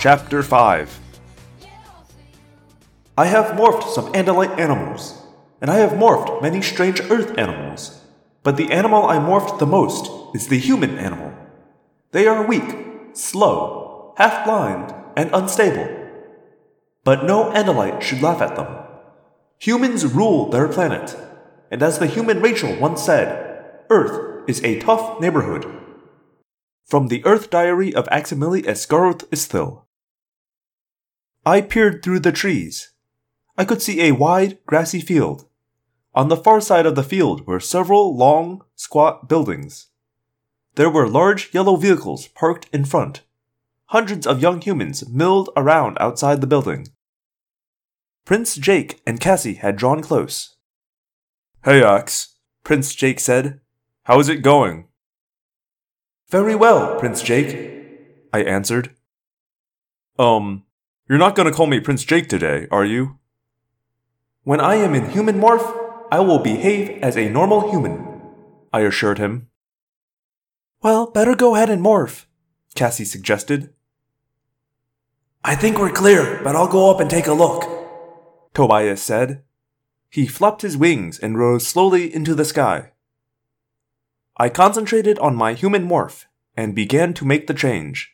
Chapter 5 I have morphed some Andalite animals, and I have morphed many strange earth animals. But the animal I morphed the most is the human animal. They are weak, slow, half blind, and unstable. But no Andalite should laugh at them. Humans rule their planet, and as the human Rachel once said, Earth is a tough neighborhood. From the Earth Diary of Aximili Esgarrouth Isthill. I peered through the trees. I could see a wide, grassy field. On the far side of the field were several long, squat buildings. There were large yellow vehicles parked in front. Hundreds of young humans milled around outside the building. Prince Jake and Cassie had drawn close. Hey, Ax, Prince Jake said. How is it going? Very well, Prince Jake, I answered. Um, you're not gonna call me Prince Jake today, are you? When I am in human morph, I will behave as a normal human, I assured him. Well, better go ahead and morph, Cassie suggested. I think we're clear, but I'll go up and take a look, Tobias said. He flapped his wings and rose slowly into the sky. I concentrated on my human morph and began to make the change.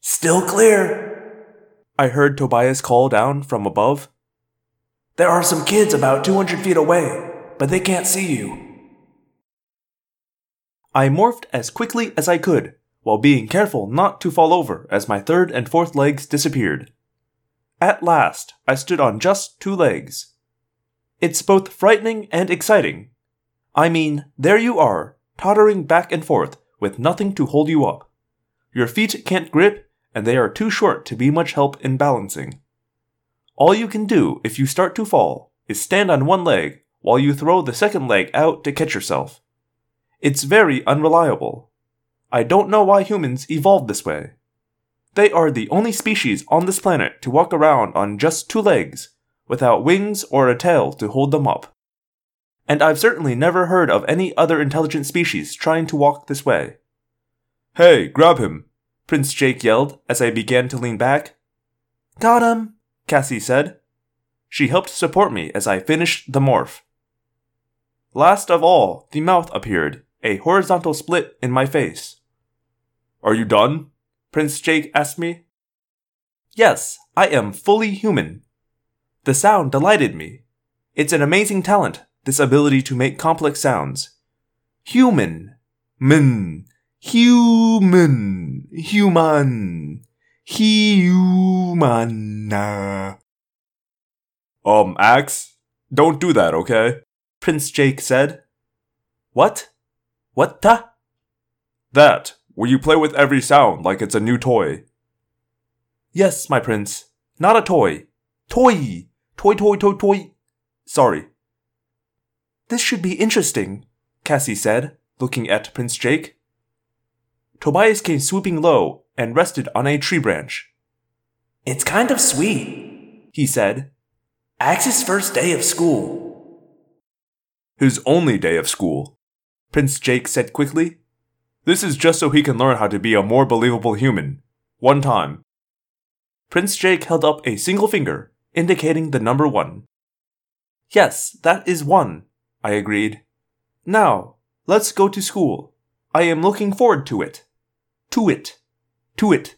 Still clear, I heard Tobias call down from above. There are some kids about 200 feet away, but they can't see you. I morphed as quickly as I could, while being careful not to fall over as my third and fourth legs disappeared. At last, I stood on just two legs. It's both frightening and exciting. I mean, there you are, tottering back and forth, with nothing to hold you up. Your feet can't grip, and they are too short to be much help in balancing. All you can do if you start to fall is stand on one leg while you throw the second leg out to catch yourself. It's very unreliable. I don't know why humans evolved this way. They are the only species on this planet to walk around on just two legs, without wings or a tail to hold them up. And I've certainly never heard of any other intelligent species trying to walk this way. Hey, grab him! Prince Jake yelled as I began to lean back. Got him, Cassie said. She helped support me as I finished the morph. Last of all, the mouth appeared, a horizontal split in my face. Are you done? Prince Jake asked me. Yes, I am fully human. The sound delighted me. It's an amazing talent, this ability to make complex sounds. Human. Min. Human. Human. Human. Um, Ax, don't do that, okay? Prince Jake said. What? What the? That, where you play with every sound like it's a new toy. Yes, my prince. Not a toy. Toy. Toy, toy, toy, toy. Sorry. This should be interesting, Cassie said, looking at Prince Jake. Tobias came swooping low and rested on a tree branch. It's kind of sweet, he said. Ax's first day of school. His only day of school, Prince Jake said quickly. This is just so he can learn how to be a more believable human. One time. Prince Jake held up a single finger, indicating the number one. Yes, that is one, I agreed. Now, let's go to school. I am looking forward to it. To it. To it.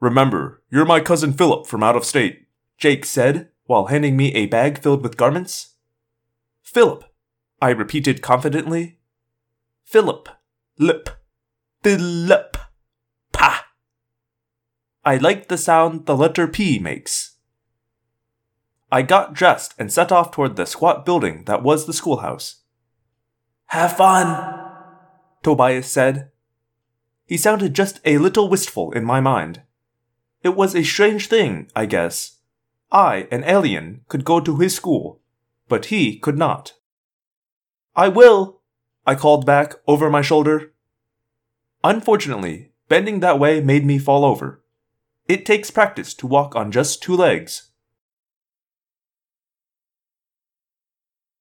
Remember, you're my cousin Philip from out of state, Jake said while handing me a bag filled with garments. Philip, I repeated confidently. Philip. Lip. Philip. Pa. I liked the sound the letter P makes. I got dressed and set off toward the squat building that was the schoolhouse. Have fun, Tobias said. He sounded just a little wistful in my mind. It was a strange thing, I guess. I, an alien, could go to his school, but he could not. I will, I called back over my shoulder. Unfortunately, bending that way made me fall over. It takes practice to walk on just two legs.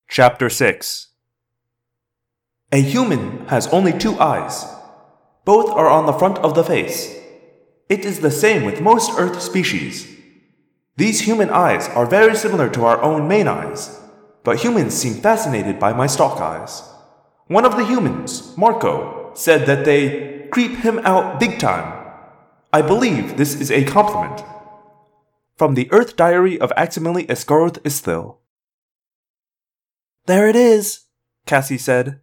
Chapter 6 A human has only two eyes. Both are on the front of the face. It is the same with most Earth species. These human eyes are very similar to our own main eyes, but humans seem fascinated by my stalk eyes. One of the humans, Marco, said that they creep him out big time. I believe this is a compliment. From the Earth Diary of Aximili Esgarrouth Isthill. There it is, Cassie said.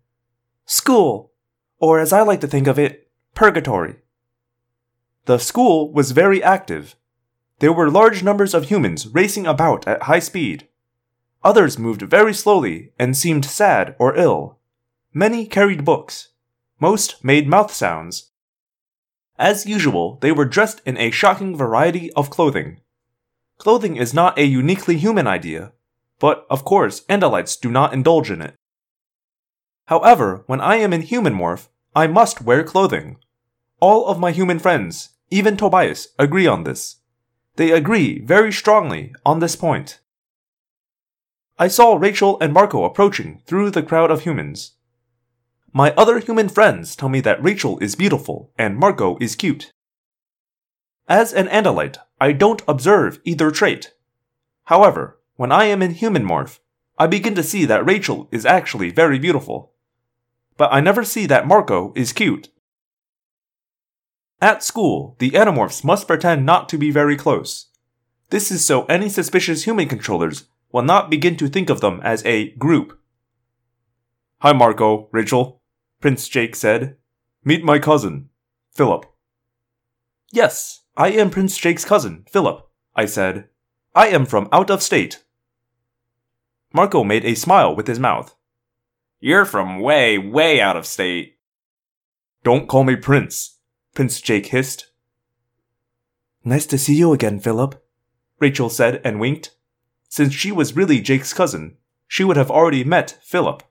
School, or as I like to think of it, purgatory. The school was very active. There were large numbers of humans racing about at high speed. Others moved very slowly and seemed sad or ill. Many carried books. Most made mouth sounds. As usual, they were dressed in a shocking variety of clothing. Clothing is not a uniquely human idea, but of course, Andalites do not indulge in it. However, when I am in human morph, I must wear clothing. All of my human friends, even Tobias, agree on this. They agree very strongly on this point. I saw Rachel and Marco approaching through the crowd of humans. My other human friends tell me that Rachel is beautiful and Marco is cute. As an Andalite, I don't observe either trait. However, when I am in human morph, I begin to see that Rachel is actually very beautiful. But I never see that Marco is cute. At school, the Animorphs must pretend not to be very close. This is so any suspicious human controllers will not begin to think of them as a group. Hi, Marco, Rachel, Prince Jake said. Meet my cousin, Philip. Yes, I am Prince Jake's cousin, Philip, I said. I am from out of state. Marco made a smile with his mouth. You're from way, way out of state. Don't call me Prince, Prince Jake hissed. Nice to see you again, Philip, Rachel said and winked. Since she was really Jake's cousin, she would have already met Philip.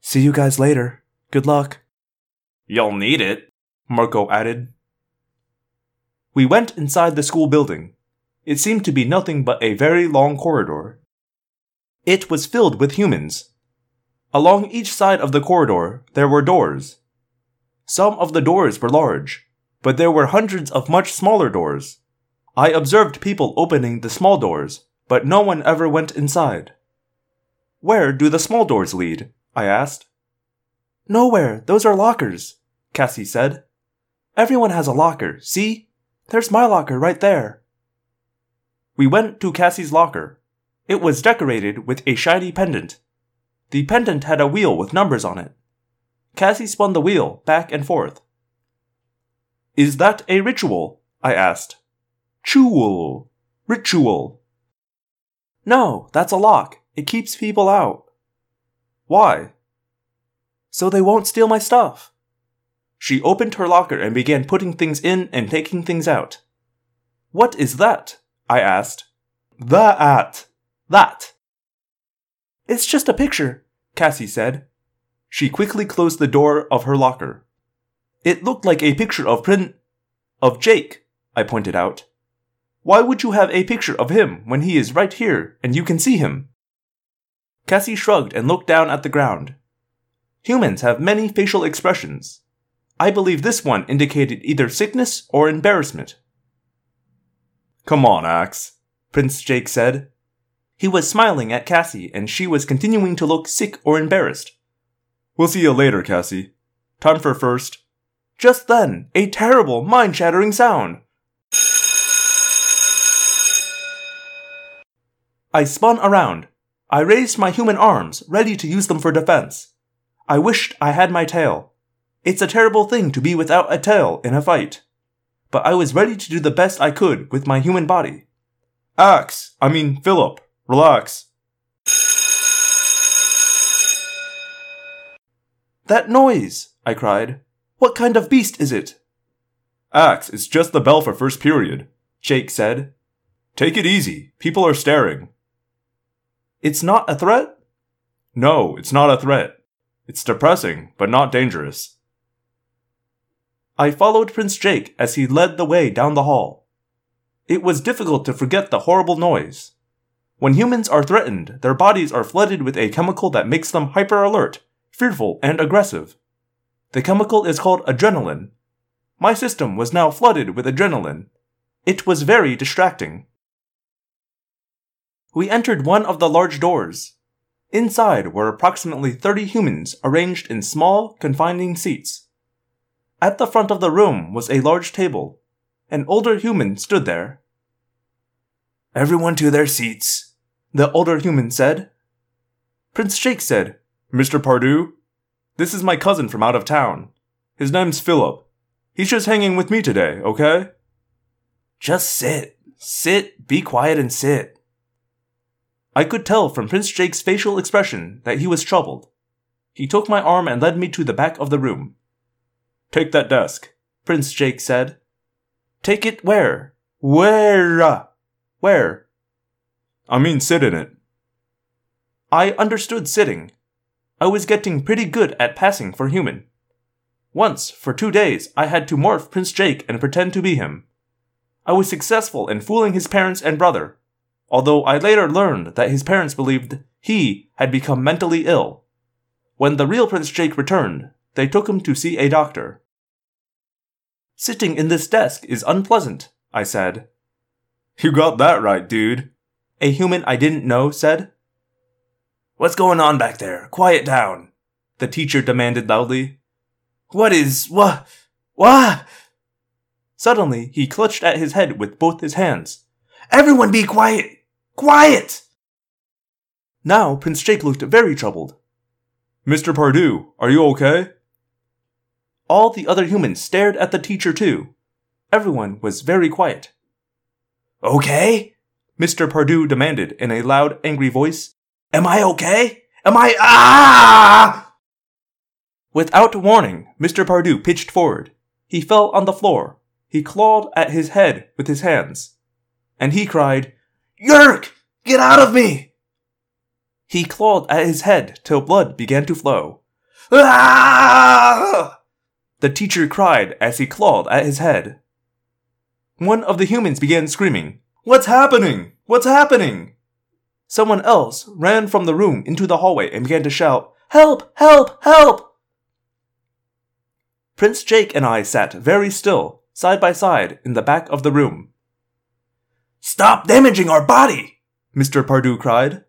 See you guys later. Good luck. You'll need it, Marco added. We went inside the school building. It seemed to be nothing but a very long corridor. It was filled with humans. Along each side of the corridor, there were doors. Some of the doors were large, but there were hundreds of much smaller doors. I observed people opening the small doors, but no one ever went inside. Where do the small doors lead? I asked. Nowhere, those are lockers, Cassie said. Everyone has a locker, see? There's my locker right there. We went to Cassie's locker. It was decorated with a shiny pendant. The pendant had a wheel with numbers on it. Cassie spun the wheel back and forth. Is that a ritual? I asked. Chewel. Ritual. No, that's a lock. It keeps people out. Why? So they won't steal my stuff. She opened her locker and began putting things in and taking things out. What is that? I asked. That. At that. It's just a picture, Cassie said. She quickly closed the door of her locker. It looked like a picture of Prin. of Jake, I pointed out. Why would you have a picture of him when he is right here and you can see him? Cassie shrugged and looked down at the ground. Humans have many facial expressions. I believe this one indicated either sickness or embarrassment. Come on, Ax, Prince Jake said. He was smiling at Cassie, and she was continuing to look sick or embarrassed. We'll see you later, Cassie. Time for first. Just then, a terrible, mind shattering sound. I spun around. I raised my human arms, ready to use them for defense. I wished I had my tail. It's a terrible thing to be without a tail in a fight. But I was ready to do the best I could with my human body. Ax, I mean, Philip, relax. That noise, I cried. What kind of beast is it? Ax, it's just the bell for first period, Jake said. Take it easy. People are staring. It's not a threat? No, it's not a threat. It's depressing, but not dangerous. I followed Prince Jake as he led the way down the hall. It was difficult to forget the horrible noise. When humans are threatened, their bodies are flooded with a chemical that makes them hyper alert, fearful, and aggressive. The chemical is called adrenaline. My system was now flooded with adrenaline. It was very distracting. We entered one of the large doors. Inside were approximately 30 humans arranged in small, confining seats. At the front of the room was a large table. An older human stood there. Everyone to their seats, the older human said. Prince Jake said, Mr. Pardue, this is my cousin from out of town. His name's Philip. He's just hanging with me today, okay? Just sit. Sit, be quiet, and sit. I could tell from Prince Jake's facial expression that he was troubled. He took my arm and led me to the back of the room. Take that desk, Prince Jake said. Take it where? Where? Where? I mean, sit in it. I understood sitting. I was getting pretty good at passing for human. Once, for two days, I had to morph Prince Jake and pretend to be him. I was successful in fooling his parents and brother, although I later learned that his parents believed he had become mentally ill. When the real Prince Jake returned, they took him to see a doctor. Sitting in this desk is unpleasant, I said. You got that right, dude. A human I didn't know said. What's going on back there? Quiet down, the teacher demanded loudly. What is. what? what? Suddenly, he clutched at his head with both his hands. Everyone be quiet! Quiet! Now Prince Jake looked very troubled. Mr. Pardue, are you okay? All the other humans stared at the teacher too. Everyone was very quiet. Okay? Mr. Pardue demanded in a loud, angry voice. Am I okay? Am I. Ah! Without warning, Mr. Pardue pitched forward. He fell on the floor. He clawed at his head with his hands. And he cried, Yeerk! Get out of me! He clawed at his head till blood began to flow. Ah! The teacher cried as he clawed at his head. One of the humans began screaming, What's happening? What's happening? Someone else ran from the room into the hallway and began to shout, Help! Help! Help! Prince Jake and I sat very still, side by side, in the back of the room. Stop damaging our body! Mr. Pardue cried.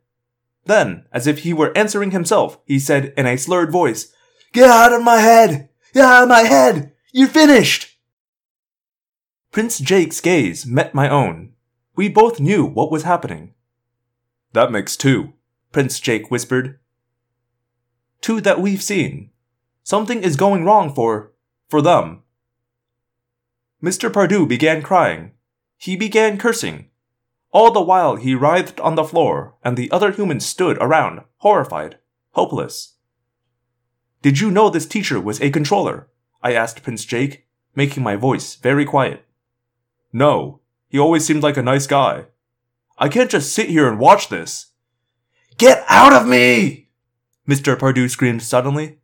Then, as if he were answering himself, he said in a slurred voice, Get out of my head! Get out of my head! You're finished! Prince Jake's gaze met my own. We both knew what was happening. That makes two, Prince Jake whispered. Two that we've seen. Something is going wrong for. for them. Mr. Pardue began crying. He began cursing. All the while he writhed on the floor, and the other humans stood around, horrified, hopeless. Did you know this teacher was a controller? I asked Prince Jake, making my voice very quiet. No, he always seemed like a nice guy. I can't just sit here and watch this. Get out of me! Mr. Pardue screamed suddenly.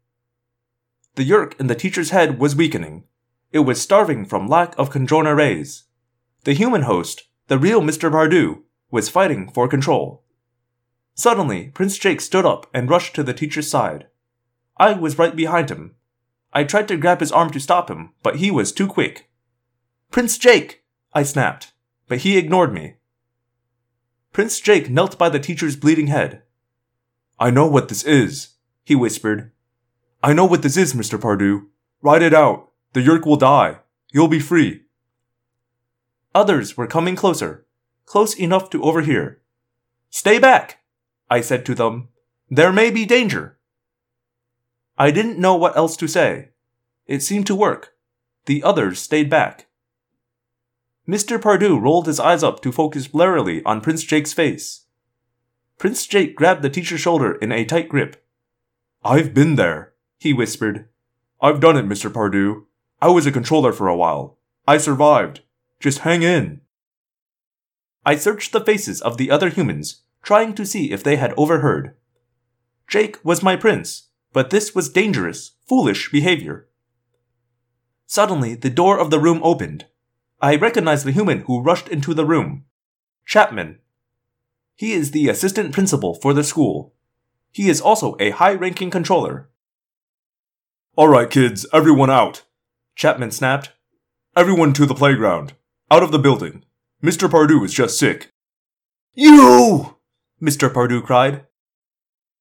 The yeerk in the teacher's head was weakening. It was starving from lack of Kandrona rays. The human host, the real Mr. Pardue, was fighting for control. Suddenly, Prince Jake stood up and rushed to the teacher's side. I was right behind him. I tried to grab his arm to stop him, but he was too quick. Prince Jake! I snapped, but he ignored me. Prince Jake knelt by the teacher's bleeding head. I know what this is, he whispered. I know what this is, Mr. Pardue. Ride it out. The yeerk will die. You'll be free. Others were coming closer, close enough to overhear. Stay back, I said to them. There may be danger. I didn't know what else to say. It seemed to work. The others stayed back. Mr. Pardue rolled his eyes up to focus blurrily on Prince Jake's face. Prince Jake grabbed the teacher's shoulder in a tight grip. I've been there, he whispered. I've done it, Mr. Pardue. I was a controller for a while. I survived. Just hang in. I searched the faces of the other humans, trying to see if they had overheard. Jake was my prince, but this was dangerous, foolish behavior. Suddenly, the door of the room opened. I recognize the human who rushed into the room. Chapman. He is the assistant principal for the school. He is also a high ranking controller. Alright, kids, everyone out, Chapman snapped. Everyone to the playground. Out of the building. Mr. Pardue is just sick. You! Mr. Pardue cried.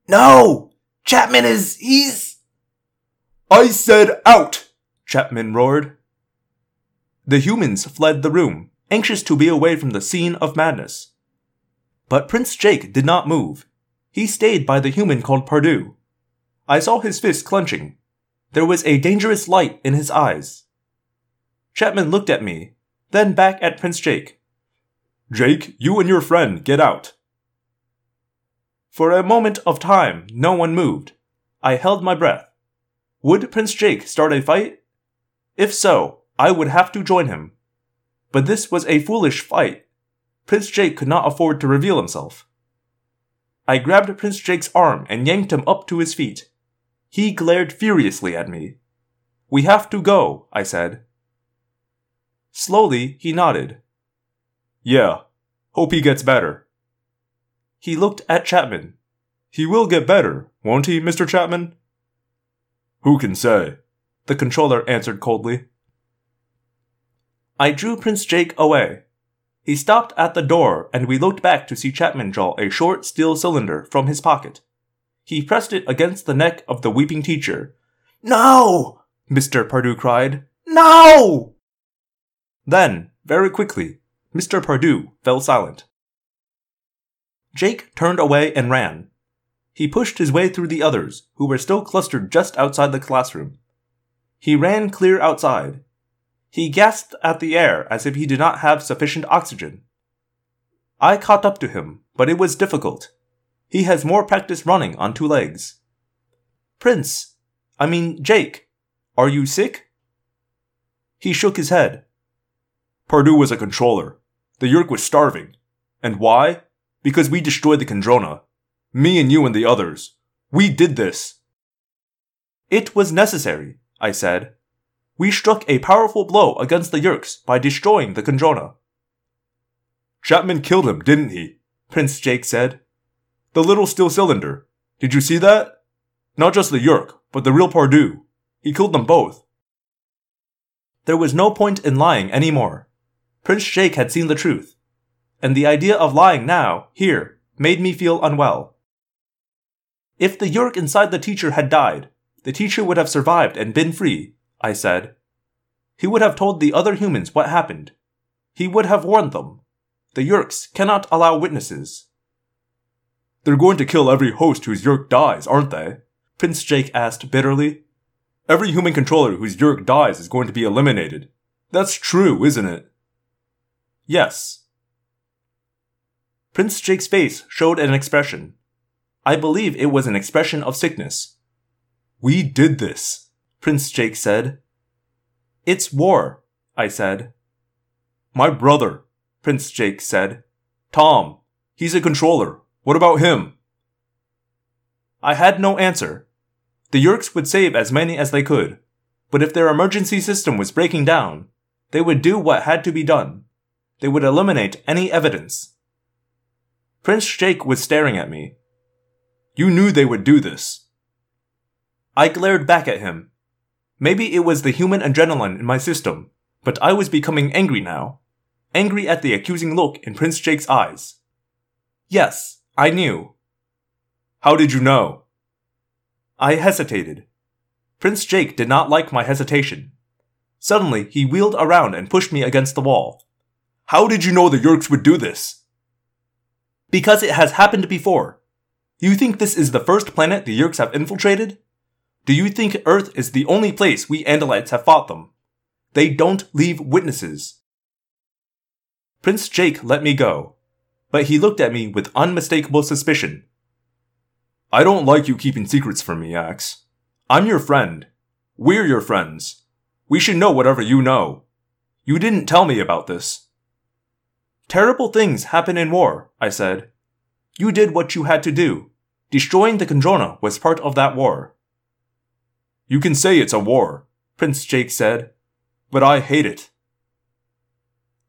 No! Chapman is. he's. I said out! Chapman roared. The humans fled the room, anxious to be away from the scene of madness. But Prince Jake did not move. He stayed by the human called Pardue. I saw his fist clenching. There was a dangerous light in his eyes. Chapman looked at me, then back at Prince Jake. Jake, you and your friend get out. For a moment of time, no one moved. I held my breath. Would Prince Jake start a fight? If so, I would have to join him. But this was a foolish fight. Prince Jake could not afford to reveal himself. I grabbed Prince Jake's arm and yanked him up to his feet. He glared furiously at me. We have to go, I said. Slowly, he nodded. Yeah, hope he gets better. He looked at Chapman. He will get better, won't he, Mr. Chapman? Who can say? The controller answered coldly. I drew Prince Jake away. He stopped at the door, and we looked back to see Chapman draw a short steel cylinder from his pocket. He pressed it against the neck of the weeping teacher. No! Mr. Pardue cried. No! Then, very quickly, Mr. Pardue fell silent. Jake turned away and ran. He pushed his way through the others, who were still clustered just outside the classroom. He ran clear outside. He gasped at the air as if he did not have sufficient oxygen. I caught up to him, but it was difficult. He has more practice running on two legs. Prince, I mean, Jake, are you sick? He shook his head. Pardue was a controller. The Yeerk was starving. And why? Because we destroyed the Kandrona. Me and you and the others. We did this. It was necessary, I said. We struck a powerful blow against the Yeerks by destroying the Kandrona. Chapman killed him, didn't he? Prince Jake said. The little steel cylinder. Did you see that? Not just the Yeerk, but the real Pardue. He killed them both. There was no point in lying any more. Prince Jake had seen the truth, and the idea of lying now, here, made me feel unwell. If the Yeerk inside the teacher had died, the teacher would have survived and been free, I said. He would have told the other humans what happened. He would have warned them. The Yeerks cannot allow witnesses. They're going to kill every host whose Yeerk dies, aren't they? Prince Jake asked bitterly. Every human controller whose Yeerk dies is going to be eliminated. That's true, isn't it? Yes. Prince Jake's face showed an expression. I believe it was an expression of sickness. We did this, Prince Jake said. It's war, I said. My brother, Prince Jake said. Tom, he's a controller. What about him? I had no answer. The Yeerks would save as many as they could, but if their emergency system was breaking down, they would do what had to be done. They would eliminate any evidence. Prince Jake was staring at me. You knew they would do this. I glared back at him. Maybe it was the human adrenaline in my system, but I was becoming angry now. Angry at the accusing look in Prince Jake's eyes. Yes, I knew. How did you know? I hesitated. Prince Jake did not like my hesitation. Suddenly, he wheeled around and pushed me against the wall. How did you know the Yeerks would do this? Because it has happened before. You think this is the first planet the Yeerks have infiltrated? Do you think Earth is the only place we Andalites have fought them? They don't leave witnesses. Prince Jake let me go, but he looked at me with unmistakable suspicion. I don't like you keeping secrets from me, Ax. I'm your friend. We're your friends. We should know whatever you know. You didn't tell me about this. Terrible things happen in war, I said. You did what you had to do. Destroying the Kandrona was part of that war. You can say it's a war, Prince Jake said, but I hate it.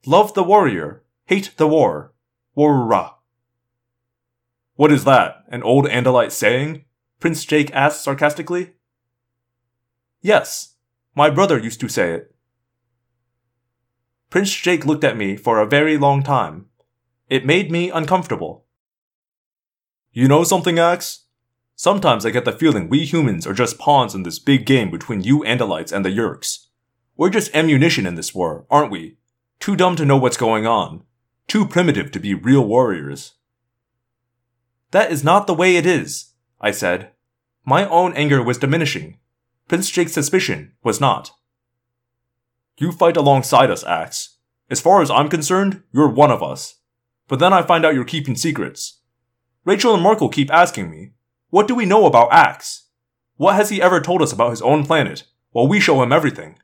Love the warrior, hate the war. Warra. What is that, an old Andalite saying? Prince Jake asked sarcastically. Yes, my brother used to say it. Prince Jake looked at me for a very long time. It made me uncomfortable. You know something, Ax? Sometimes I get the feeling we humans are just pawns in this big game between you Andalites and the Yeerks. We're just ammunition in this war, aren't we? Too dumb to know what's going on. Too primitive to be real warriors. That is not the way it is, I said. My own anger was diminishing. Prince Jake's suspicion was not. You fight alongside us, Ax. As far as I'm concerned, you're one of us. But then I find out you're keeping secrets. Rachel and Marco keep asking me, what do we know about Ax? What has he ever told us about his own planet, while we show him everything?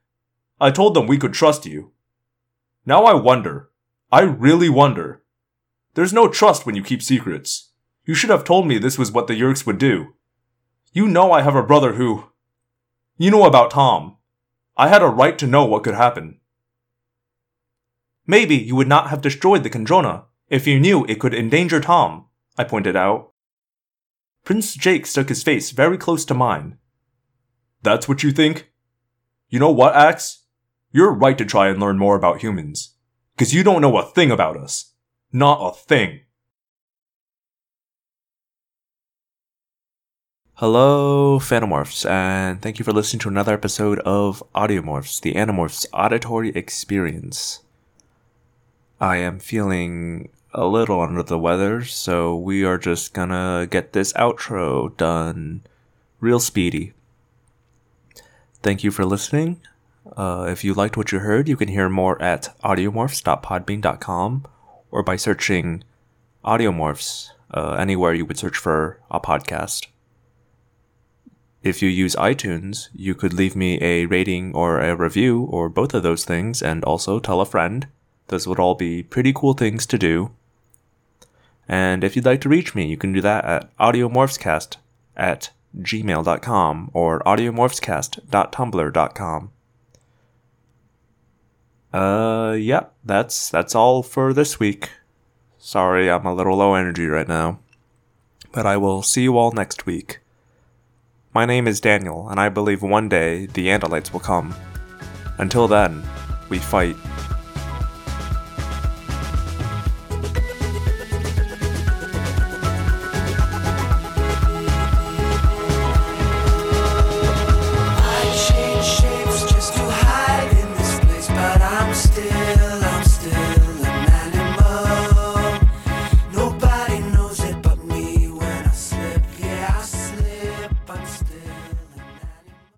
I told them we could trust you. Now I wonder. I really wonder. There's no trust when you keep secrets. You should have told me this was what the Yeerks would do. You know I have a brother who. You know about Tom. I had a right to know what could happen. Maybe you would not have destroyed the Kandrona if you knew it could endanger Tom, I pointed out. Prince Jake stuck his face very close to mine. That's what you think? You know what, Ax? You're right to try and learn more about humans. Because you don't know a thing about us. Not a thing. Hello, Phantomorphs, and thank you for listening to another episode of Audiomorphs, the Animorphs auditory experience. I am feeling a little under the weather, so we are just gonna get this outro done real speedy. Thank you for listening. Uh, if you liked what you heard, you can hear more at audiomorphs.podbean.com or by searching Audiomorphs uh, anywhere you would search for a podcast. If you use iTunes, you could leave me a rating or a review or both of those things and also tell a friend. Those would all be pretty cool things to do. And if you'd like to reach me, you can do that at audiomorphscast at gmail.com or audiomorphscast.tumblr.com. Uh, yeah, that's that's all for this week. Sorry, I'm a little low energy right now. But I will see you all next week. My name is Daniel, and I believe one day the Andalites will come. Until then, we fight